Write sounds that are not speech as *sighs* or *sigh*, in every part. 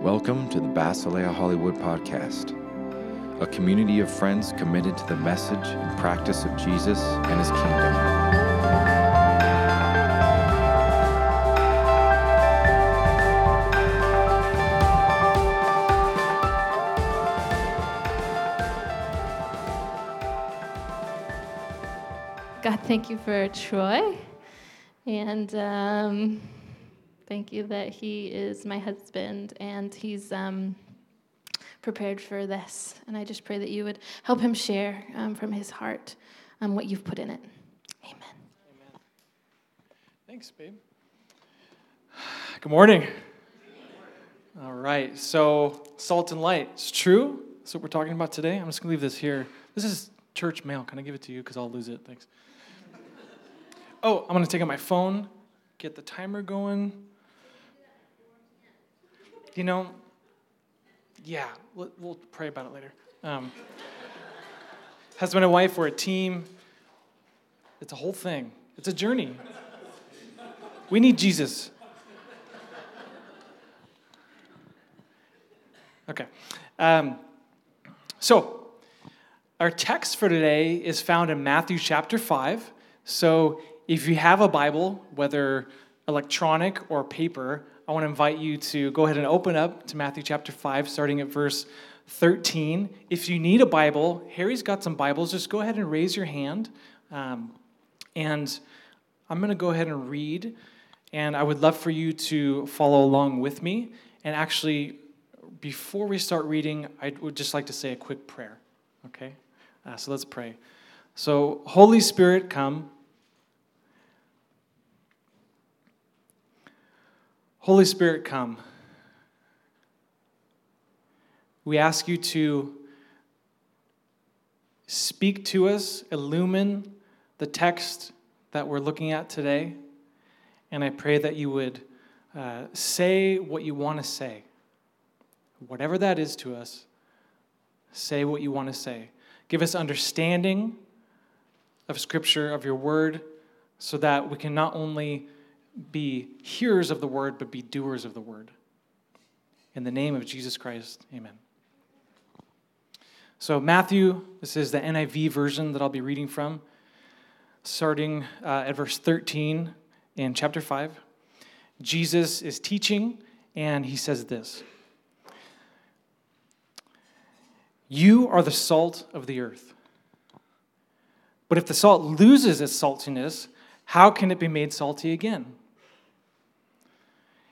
Welcome to the Basilea Hollywood Podcast, a community of friends committed to the message and practice of Jesus and his kingdom. God, thank you for Troy. And um, thank you that he is my husband and he's um, prepared for this. And I just pray that you would help him share um, from his heart um, what you've put in it. Amen. Amen. Thanks, babe. *sighs* Good morning. All right, so salt and light. It's true. That's what we're talking about today. I'm just going to leave this here. This is church mail. Can I give it to you? Because I'll lose it. Thanks. *laughs* Oh, I'm going to take out my phone, get the timer going. You know, yeah, we'll, we'll pray about it later. Um, husband and wife, we're a team. It's a whole thing, it's a journey. We need Jesus. Okay. Um, so, our text for today is found in Matthew chapter 5. So, if you have a Bible, whether electronic or paper, I want to invite you to go ahead and open up to Matthew chapter 5, starting at verse 13. If you need a Bible, Harry's got some Bibles. Just go ahead and raise your hand. Um, and I'm going to go ahead and read. And I would love for you to follow along with me. And actually, before we start reading, I would just like to say a quick prayer. Okay? Uh, so let's pray. So, Holy Spirit, come. Holy Spirit, come. We ask you to speak to us, illumine the text that we're looking at today. And I pray that you would uh, say what you want to say. Whatever that is to us, say what you want to say. Give us understanding of Scripture, of your word, so that we can not only be hearers of the word, but be doers of the word. In the name of Jesus Christ, amen. So, Matthew, this is the NIV version that I'll be reading from, starting uh, at verse 13 in chapter 5. Jesus is teaching, and he says this You are the salt of the earth. But if the salt loses its saltiness, how can it be made salty again?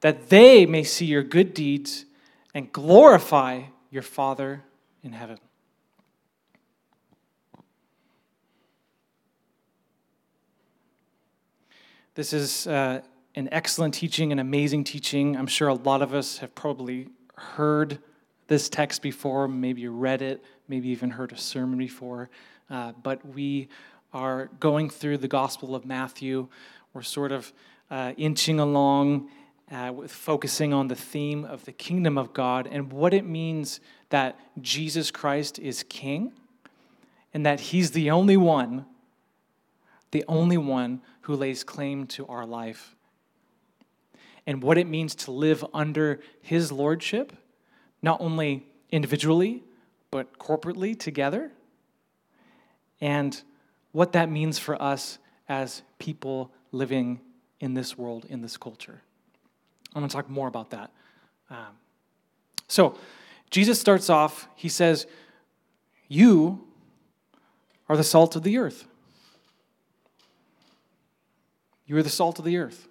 that they may see your good deeds and glorify your Father in heaven. This is uh, an excellent teaching, an amazing teaching. I'm sure a lot of us have probably heard this text before, maybe read it, maybe even heard a sermon before. Uh, but we are going through the Gospel of Matthew. We're sort of uh, inching along uh, with focusing on the theme of the kingdom of God and what it means that Jesus Christ is king and that he's the only one, the only one who lays claim to our life. And what it means to live under his lordship, not only individually, but corporately together. And what that means for us as people living in this world, in this culture. I'm going to talk more about that. Um, so, Jesus starts off, he says, You are the salt of the earth. You are the salt of the earth.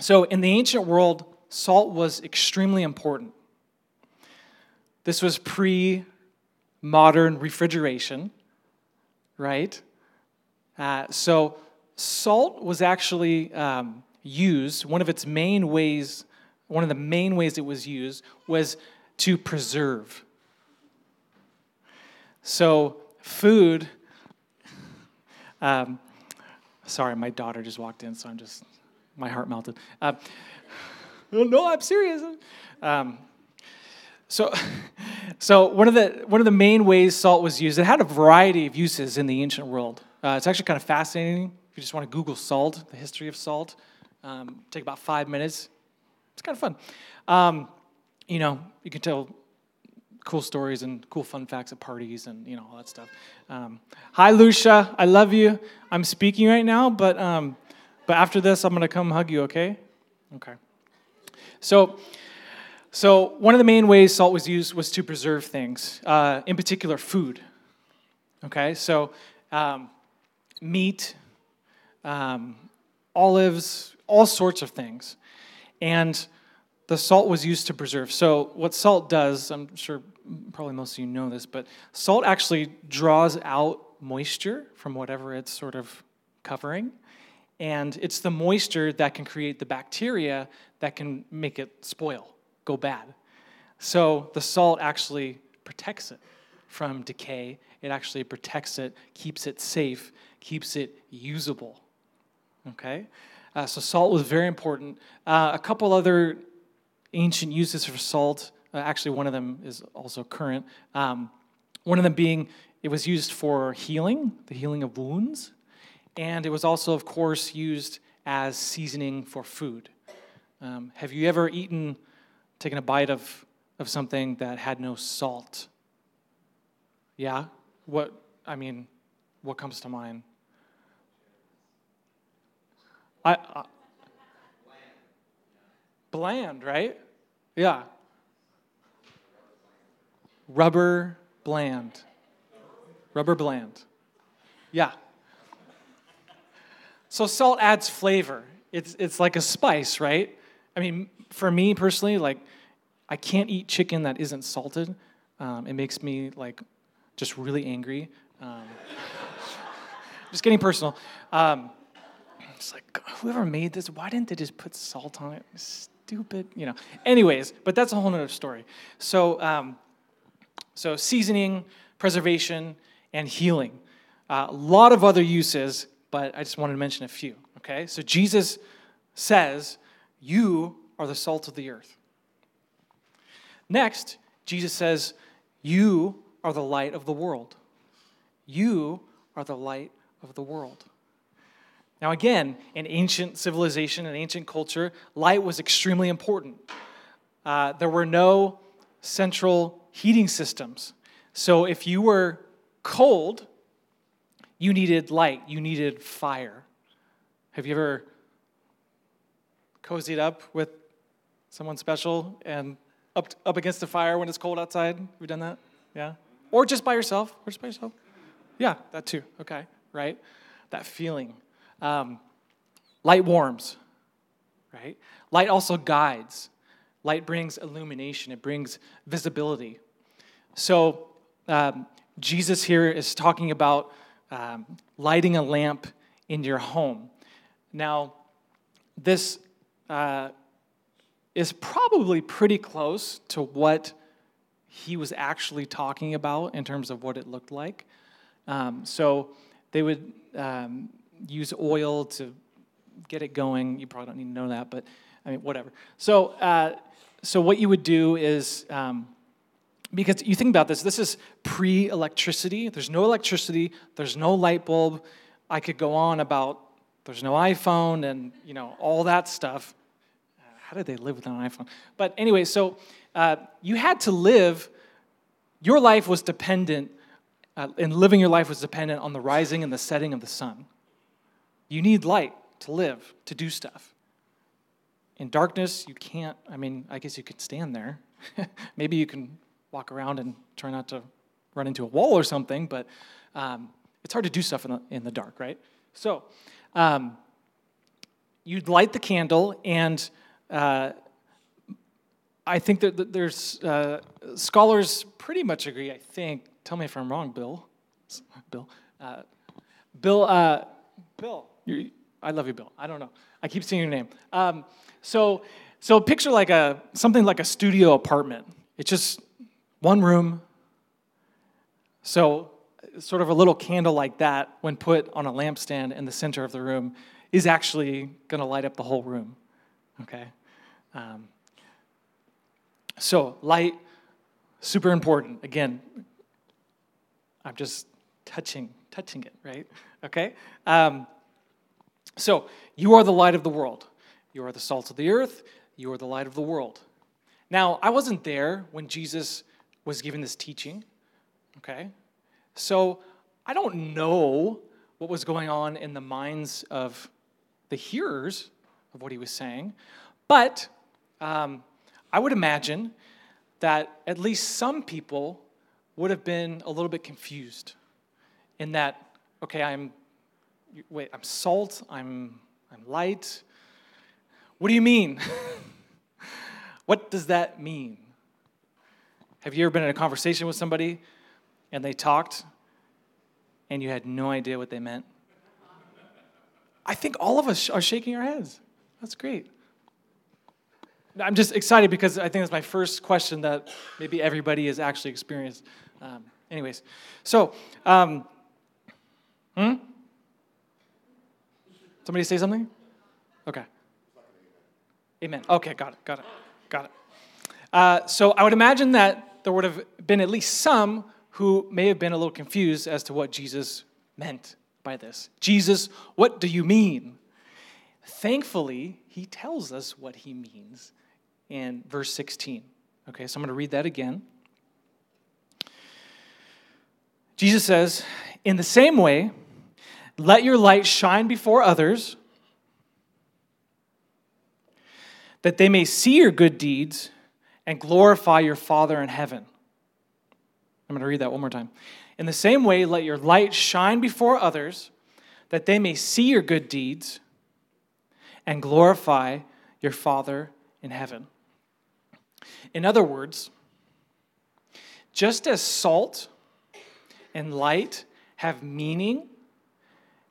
So, in the ancient world, salt was extremely important. This was pre modern refrigeration, right? Uh, so, salt was actually um, used, one of its main ways, one of the main ways it was used was to preserve. So, food. Um, sorry, my daughter just walked in, so I'm just, my heart melted. Uh, *laughs* no, I'm serious. Um, so, *laughs* so one of the one of the main ways salt was used, it had a variety of uses in the ancient world. Uh, it's actually kind of fascinating. If you just want to Google salt, the history of salt, um, take about five minutes. It's kind of fun. Um, you know, you can tell cool stories and cool fun facts at parties and you know all that stuff. Um, hi, Lucia. I love you. I'm speaking right now, but um, but after this, I'm gonna come hug you. Okay? Okay. So. So, one of the main ways salt was used was to preserve things, uh, in particular, food. Okay, so um, meat, um, olives, all sorts of things. And the salt was used to preserve. So, what salt does, I'm sure probably most of you know this, but salt actually draws out moisture from whatever it's sort of covering. And it's the moisture that can create the bacteria that can make it spoil go bad. So the salt actually protects it from decay. It actually protects it, keeps it safe, keeps it usable. Okay? Uh, so salt was very important. Uh, a couple other ancient uses for salt. Uh, actually, one of them is also current. Um, one of them being it was used for healing, the healing of wounds, and it was also, of course, used as seasoning for food. Um, have you ever eaten taken a bite of, of something that had no salt. Yeah? What, I mean, what comes to mind? I, I bland, right? Yeah. Rubber bland. Rubber bland. Yeah. So salt adds flavor. It's, it's like a spice, right? I mean, for me personally, like, I can't eat chicken that isn't salted. Um, it makes me like just really angry. Um, *laughs* just getting personal. Um, it's like whoever made this, why didn't they just put salt on it? Stupid, you know. Anyways, but that's a whole other story. So, um, so seasoning, preservation, and healing. Uh, a lot of other uses, but I just wanted to mention a few. Okay, so Jesus says you are the salt of the earth. Next, Jesus says, You are the light of the world. You are the light of the world. Now, again, in ancient civilization and ancient culture, light was extremely important. Uh, there were no central heating systems. So if you were cold, you needed light, you needed fire. Have you ever cozied up with someone special and up, up against the fire when it's cold outside? Have you done that? Yeah? Or just by yourself? Or just by yourself? Yeah, that too. Okay, right? That feeling. Um, light warms, right? Light also guides. Light brings illumination, it brings visibility. So, um, Jesus here is talking about um, lighting a lamp in your home. Now, this uh, is probably pretty close to what he was actually talking about in terms of what it looked like. Um, so they would um, use oil to get it going. You probably don't need to know that, but I mean, whatever. So, uh, so what you would do is, um, because you think about this, this is pre electricity. There's no electricity, there's no light bulb. I could go on about there's no iPhone and you know all that stuff. How did they live without an iPhone? But anyway, so uh, you had to live. Your life was dependent, uh, and living your life was dependent on the rising and the setting of the sun. You need light to live, to do stuff. In darkness, you can't. I mean, I guess you could stand there. *laughs* Maybe you can walk around and try not to run into a wall or something, but um, it's hard to do stuff in the, in the dark, right? So, um, you'd light the candle, and uh, I think that there's uh, scholars pretty much agree. I think. Tell me if I'm wrong, Bill. *laughs* Bill. Uh, Bill. Uh, Bill. I love you, Bill. I don't know. I keep seeing your name. Um, so, So picture like a something like a studio apartment. It's just one room. So sort of a little candle like that, when put on a lampstand in the center of the room, is actually going to light up the whole room. Okay. Um, so light, super important. Again, I'm just touching touching it, right? Okay. Um, so you are the light of the world. You are the salt of the earth. You are the light of the world. Now, I wasn't there when Jesus was given this teaching, okay? So I don't know what was going on in the minds of the hearers of what he was saying, but um, I would imagine that at least some people would have been a little bit confused in that, okay, I'm, wait, I'm salt, I'm, I'm light. What do you mean? *laughs* What does that mean? Have you ever been in a conversation with somebody and they talked and you had no idea what they meant? I think all of us are shaking our heads. That's great. I'm just excited because I think it's my first question that maybe everybody has actually experienced. Um, anyways, so, um, hmm? Somebody say something? Okay. Amen. Okay, got it, got it. Got it. Uh, so I would imagine that there would have been at least some who may have been a little confused as to what Jesus meant by this. Jesus, what do you mean? Thankfully, he tells us what he means in verse 16. Okay, so I'm going to read that again. Jesus says, In the same way, let your light shine before others that they may see your good deeds and glorify your Father in heaven. I'm going to read that one more time. In the same way, let your light shine before others, that they may see your good deeds and glorify your Father in heaven. In other words, just as salt and light have meaning,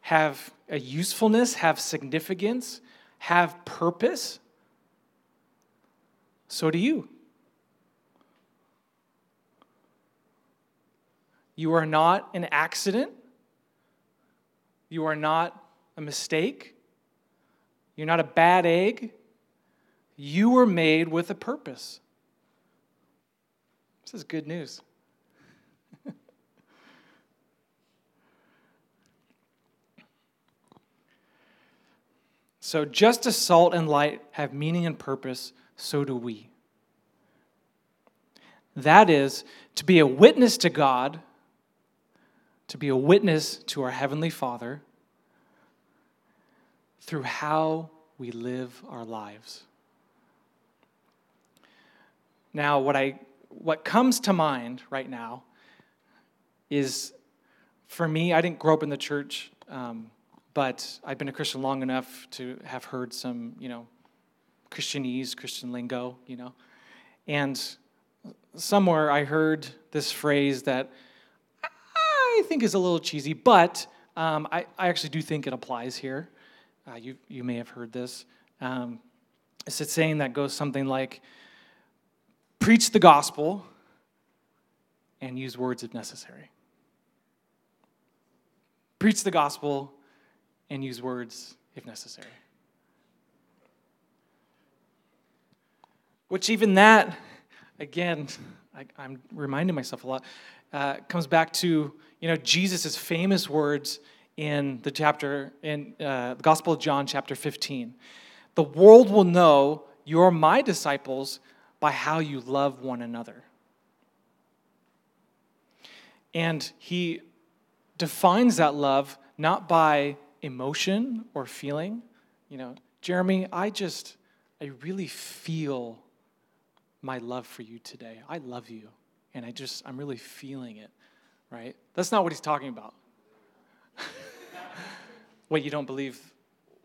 have a usefulness, have significance, have purpose, so do you. You are not an accident. You are not a mistake. You're not a bad egg. You were made with a purpose. This is good news. So, just as salt and light have meaning and purpose, so do we. That is, to be a witness to God, to be a witness to our Heavenly Father through how we live our lives. Now, what, I, what comes to mind right now is for me, I didn't grow up in the church, um, but I've been a Christian long enough to have heard some, you know, Christianese, Christian lingo, you know. And somewhere I heard this phrase that I think is a little cheesy, but um, I, I, actually do think it applies here. Uh, you, you may have heard this. Um, it's a saying that goes something like preach the gospel and use words if necessary. Preach the gospel and use words if necessary. Which, even that, again, I, am reminding myself a lot, uh, comes back to you know Jesus' famous words in the chapter in uh, the Gospel of John, chapter 15. The world will know you're my disciples by how you love one another. And he defines that love not by emotion or feeling. You know, Jeremy, I just, I really feel my love for you today. I love you. And I just, I'm really feeling it, right? That's not what he's talking about. *laughs* Wait, you don't believe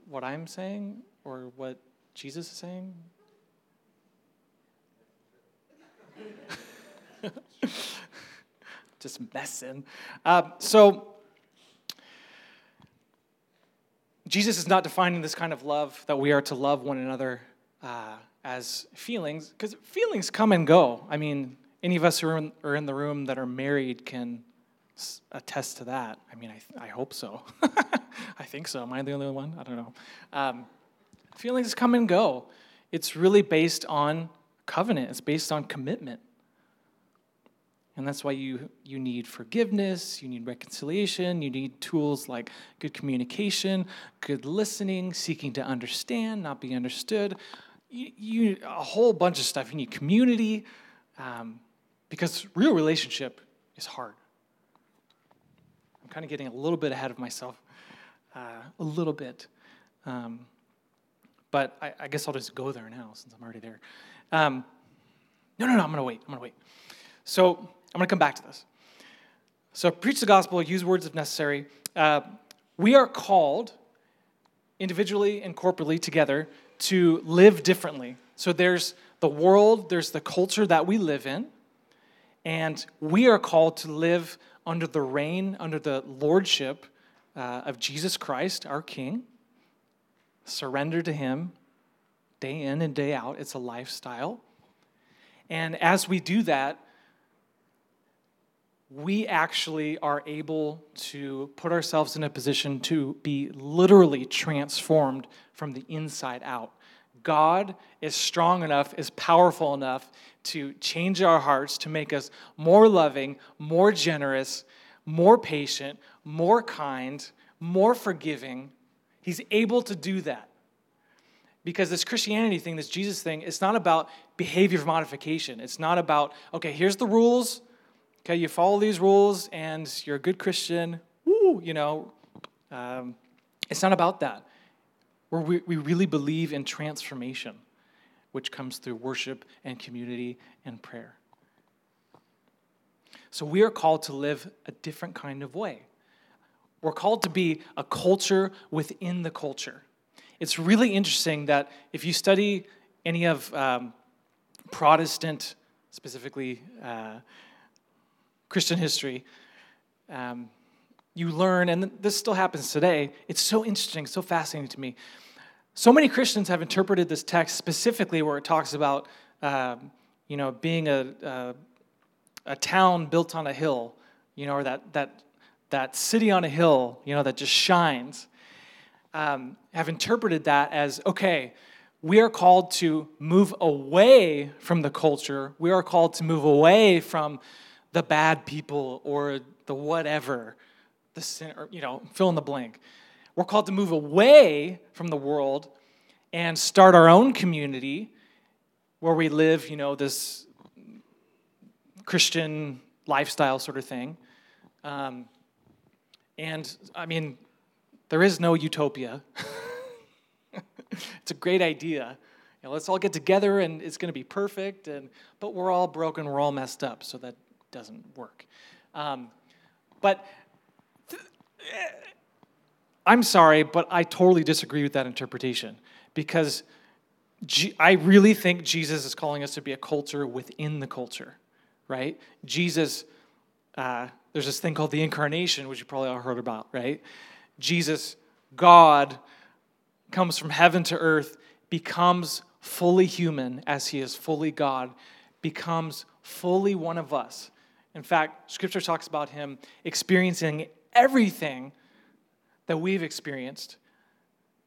what I'm saying or what Jesus is saying? *laughs* just messing. Uh, so, Jesus is not defining this kind of love that we are to love one another uh, as feelings, because feelings come and go. I mean, any of us who are in, are in the room that are married can attest to that. I mean, I, I hope so. *laughs* I think so. Am I the only one? I don't know. Um, feelings come and go. It's really based on covenant, it's based on commitment. And that's why you, you need forgiveness, you need reconciliation, you need tools like good communication, good listening, seeking to understand, not be understood. You, you a whole bunch of stuff. You need community, um, because real relationship is hard. I'm kind of getting a little bit ahead of myself, uh, a little bit. Um, but I, I, guess I'll just go there now since I'm already there. Um, no, no, no, I'm going to wait. I'm going to wait. So, I'm going to come back to this. So, preach the gospel, use words if necessary. Uh, we are called individually and corporately together to live differently. So, there's the world, there's the culture that we live in, and we are called to live under the reign, under the lordship uh, of Jesus Christ, our King. Surrender to Him day in and day out. It's a lifestyle. And as we do that, we actually are able to put ourselves in a position to be literally transformed from the inside out. God is strong enough, is powerful enough to change our hearts, to make us more loving, more generous, more patient, more kind, more forgiving. He's able to do that. Because this Christianity thing, this Jesus thing, it's not about behavior modification. It's not about, okay, here's the rules, Okay, you follow these rules and you're a good Christian. Woo, you know, um, it's not about that. Where we, we really believe in transformation, which comes through worship and community and prayer. So we are called to live a different kind of way. We're called to be a culture within the culture. It's really interesting that if you study any of um, Protestant, specifically, uh, Christian history, um, you learn, and this still happens today. It's so interesting, so fascinating to me. So many Christians have interpreted this text specifically where it talks about, um, you know, being a, a, a town built on a hill, you know, or that that that city on a hill, you know, that just shines. Um, have interpreted that as okay. We are called to move away from the culture. We are called to move away from the bad people or the whatever, the sin, or, you know, fill in the blank. We're called to move away from the world and start our own community where we live, you know, this Christian lifestyle sort of thing. Um, and I mean, there is no utopia. *laughs* it's a great idea. You know, let's all get together and it's going to be perfect. And but we're all broken, we're all messed up, so that doesn't work. Um, but th- I'm sorry, but I totally disagree with that interpretation because G- I really think Jesus is calling us to be a culture within the culture, right? Jesus, uh, there's this thing called the incarnation, which you probably all heard about, right? Jesus, God, comes from heaven to earth, becomes fully human as he is fully God, becomes fully one of us. In fact, scripture talks about him experiencing everything that we've experienced,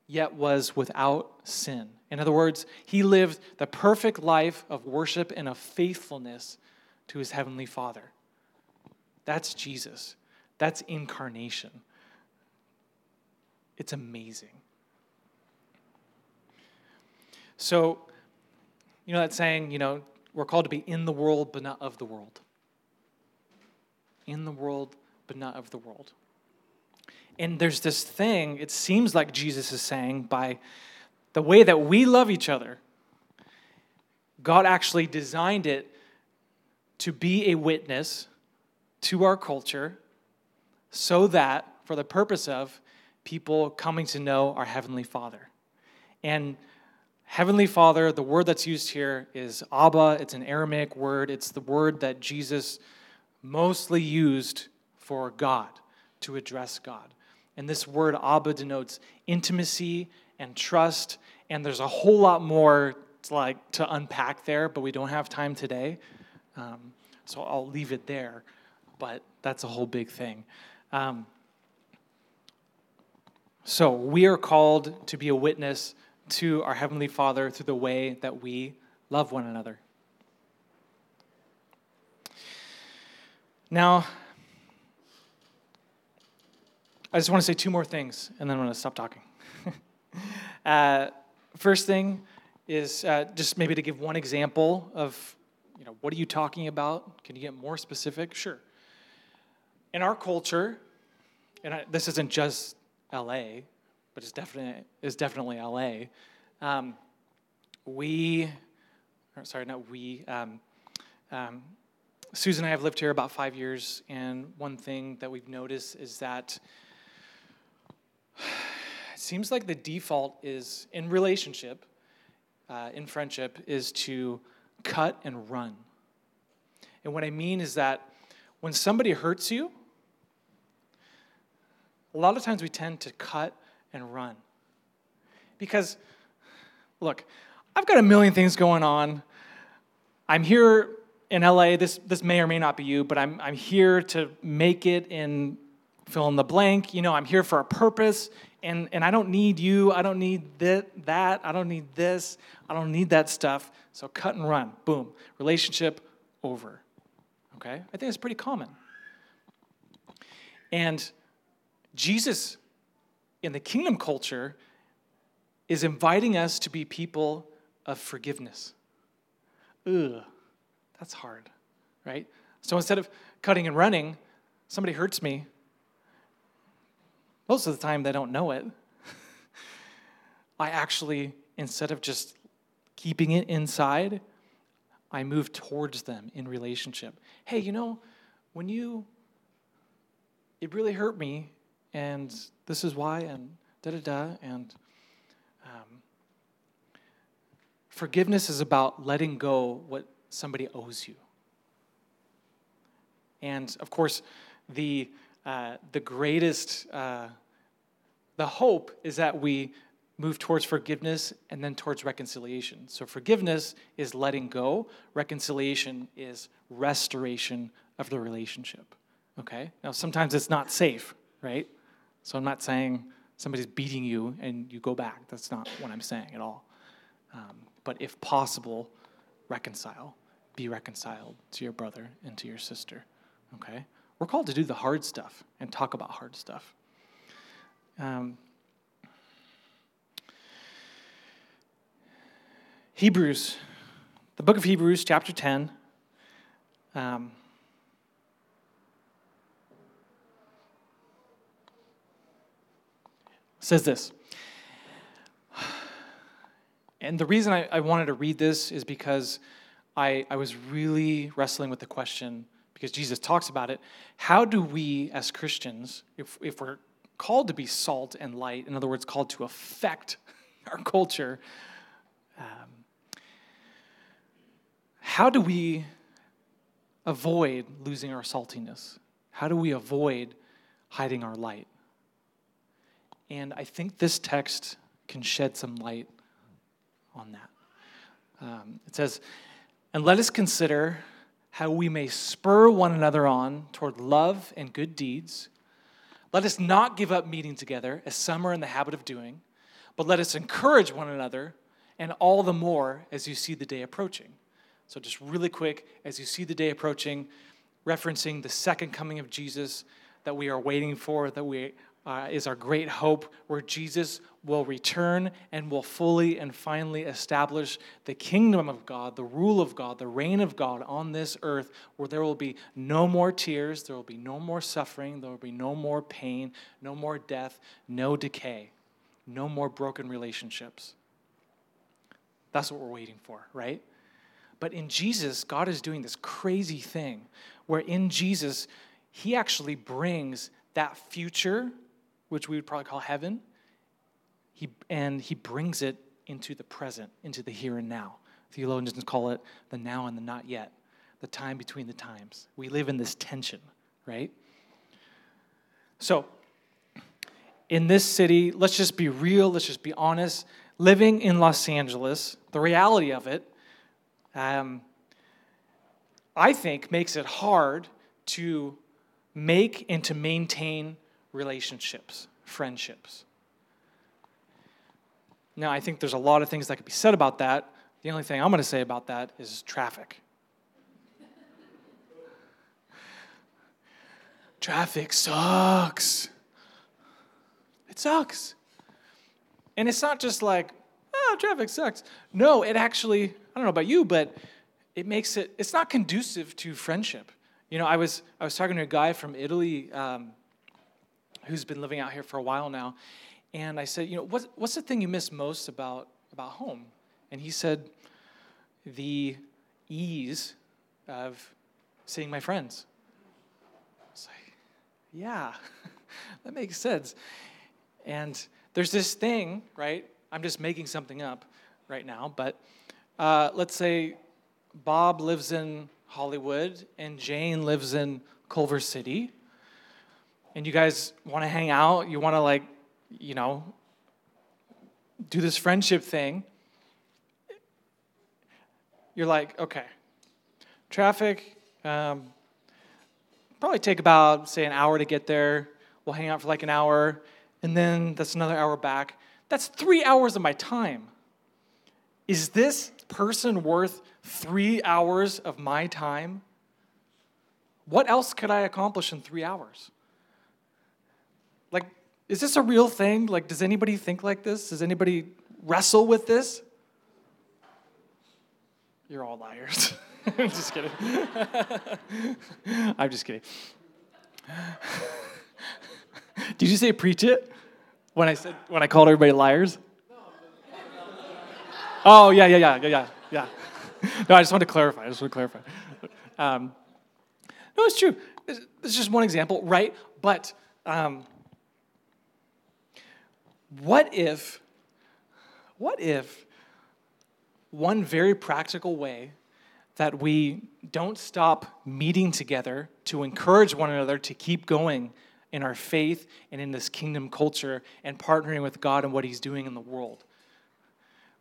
yet was without sin. In other words, he lived the perfect life of worship and of faithfulness to his heavenly Father. That's Jesus. That's incarnation. It's amazing. So, you know that saying, you know, we're called to be in the world, but not of the world in the world, but not of the world. And there's this thing, it seems like Jesus is saying, by the way that we love each other, God actually designed it to be a witness to our culture so that, for the purpose of people coming to know our Heavenly Father. And Heavenly Father, the word that's used here is Abba. It's an Aramaic word. It's the word that Jesus mostly used for God, to address God. And this word Abba denotes intimacy and trust, and there's a whole lot more like to unpack there, but we don't have time today. Um, so I'll leave it there. But that's a whole big thing. Um, so we are called to be a witness to our Heavenly Father through the way that we love one another. Now, I just want to say two more things, and then I'm going to stop talking. *laughs* uh, first thing is uh, just maybe to give one example of, you know, what are you talking about? Can you get more specific? Sure. In our culture, and I, this isn't just LA, but it's definitely it's definitely LA. Um, we, sorry, not we. Um, um, Susan and I have lived here about five years, and one thing that we've noticed is that *sighs* it seems like the default is in relationship, uh, in friendship, is to cut and run. And what I mean is that when somebody hurts you, a lot of times we tend to cut and run. Because, look, I've got a million things going on. I'm here in LA. This, this may or may not be you, but I'm, I'm here to make it in fill in the blank. You know, I'm here for a purpose, and, and I don't need you. I don't need that, that. I don't need this. I don't need that stuff. So cut and run. Boom. Relationship over. Okay? I think it's pretty common. And Jesus, in the kingdom culture, is inviting us to be people of forgiveness. Ugh, that's hard, right? So instead of cutting and running, somebody hurts me, most of the time, they don't know it. *laughs* I actually, instead of just keeping it inside, I move towards them in relationship. Hey, you know, when you, it really hurt me, and this is why, and da da da, and um, forgiveness is about letting go what somebody owes you. And of course, the uh, the greatest uh, the hope is that we move towards forgiveness and then towards reconciliation. So, forgiveness is letting go, reconciliation is restoration of the relationship. Okay? Now, sometimes it's not safe, right? So, I'm not saying somebody's beating you and you go back. That's not what I'm saying at all. Um, but if possible, reconcile. Be reconciled to your brother and to your sister. Okay? We're called to do the hard stuff and talk about hard stuff. Um, Hebrews, the book of Hebrews, chapter 10. Um, says this. *sighs* And the reason I, I, wanted to read this is because I, I was really wrestling with the question, because Jesus talks about it. How do we, as Christians, if, if we're called to be salt and light, in other words, called to affect *laughs* our culture, um, how do we avoid losing our saltiness? How do we avoid hiding our light? And I think this text can shed some light on that. Um, it says, And let us consider how we may spur one another on toward love and good deeds let us not give up meeting together, as some are in the habit of doing, but let us encourage one another, and all the more as you see the day approaching. So, just really quick, as you see the day approaching, referencing the second coming of Jesus that we are waiting for, that we uh, is our great hope, where Jesus will return and will fully and finally establish the kingdom of God, the rule of God, the reign of God on this earth, where there will be no more tears, there will be no more suffering, there will be no more pain, no more death, no decay, no more broken relationships. That's what we're waiting for, right? But in Jesus, God is doing this crazy thing where in Jesus, He actually brings that future which we would probably call heaven, he, and he brings it into the present, into the here and now. Theologians call it the now and the not yet, the time between the times. We live in this tension, right? So, in this city, let's just be real, let's just be honest. Living in Los Angeles, the reality of it, um, I think, makes it hard to make and to maintain relationships, friendships. Now, I think there's a lot of things that could be said about that. The only thing I'm going to say about that is traffic. traffic sucks. It sucks. And it's not just like, oh, traffic sucks. No, it actually, I don't know about you, but it makes it, it's not conducive to friendship. You know, I was, I was talking to a guy from Italy um, who's been living out here for a while now, and I said, you know, what's, what's the thing you miss most about, about home? And he said, the ease of seeing my friends. I was like, yeah, *laughs* that makes sense. And there's this thing, right? I'm just making something up right now, but uh, let's say Bob lives in Hollywood and Jane lives in Culver City, and you guys want to hang out, you want to, like, you know, do this friendship thing. You're like, okay, traffic, um, probably take about, say, an hour to get there. We'll hang out for like an hour and then that's another hour back. That's three hours of my time. Is this person worth three hours of my time? What else could I accomplish in three hours? Like, is this a real thing? Like, does anybody think like this? Does anybody wrestle with this? You're all liars. *laughs* I'm just kidding. *laughs* I'm just kidding. *laughs* Did you say preach it when I said when I called everybody liars? Oh yeah, yeah, yeah, yeah, yeah, yeah. No, I just want to clarify. I just want to clarify. Um, no, it's true. This is just one example, right? But um, what if, what if one very practical way that we don't stop meeting together to encourage one another to keep going in our faith and in this kingdom culture and partnering with God and what He's doing in the world?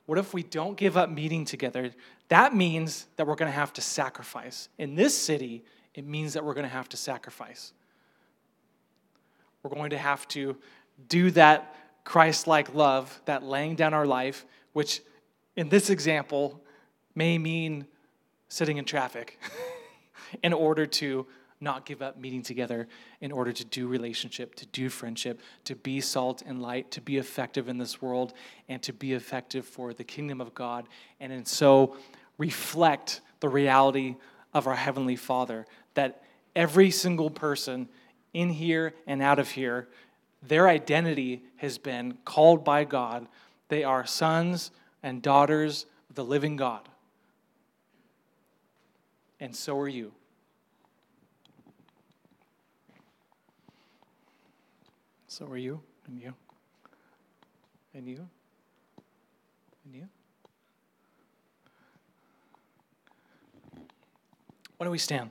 What if we don't give up meeting together? That means that we're going to have to sacrifice. In this city, it means that we're going to have to sacrifice. We're going to have to do that Christ like love, that laying down our life, which in this example may mean sitting in traffic *laughs* in order to not give up meeting together in order to do relationship, to do friendship, to be salt and light, to be effective in this world, and to be effective for the kingdom of God, and in so reflect the reality of our Heavenly Father. That every single person in here and out of here, their identity has been called by God. They are sons and daughters of the living God. And so are you. So are you, and you, and you, and you. Why don't we stand?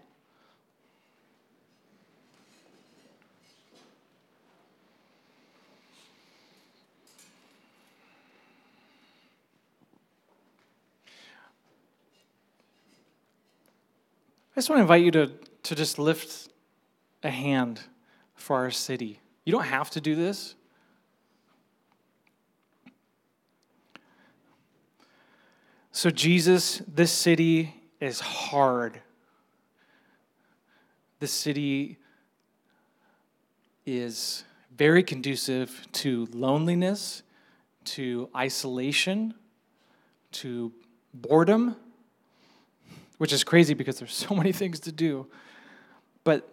Just want to invite you to, to just lift a hand for our city. You don't have to do this. So, Jesus, this city is hard. This city is very conducive to loneliness, to isolation, to boredom, which is crazy because there's so *laughs* many things to do. But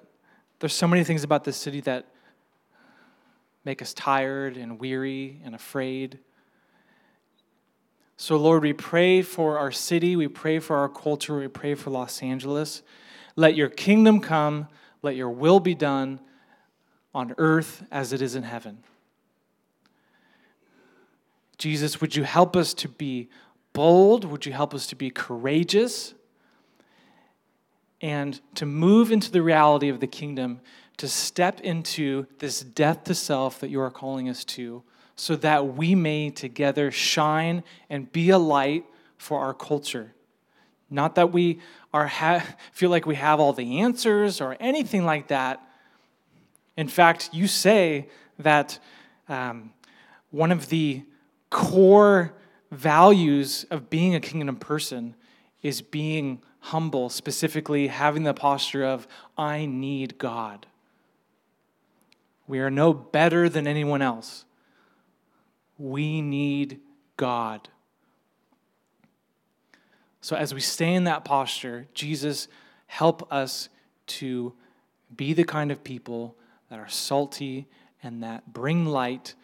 there's so many things about this city that make us tired and weary and afraid. So, Lord, we pray for our city, we pray for our culture, we pray for Los Angeles. Let your kingdom come, let your will be done on earth as it is in heaven. Jesus, would you help us to be bold? Would you help us to be courageous? And to move into the reality of the kingdom to step into this death to self that you are calling us to, so that we may together shine and be a light for our culture. Not that we are ha- *laughs* feel like we have all the answers or anything like that. In fact, you say that um, one of the core values of being a kingdom person is being humble, specifically having the posture of, I need God. We are no better than anyone else. We need God. So, as we stay in that posture, Jesus, help us to be the kind of people that are salty and that bring light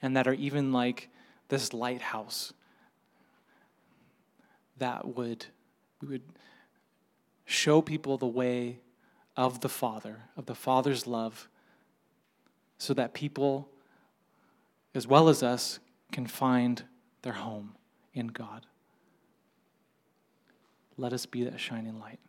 and that are even like this lighthouse that would we would show people the way of the Father, of the Father's love, so that people, as well as us, can find their home in God. Let us be that shining light.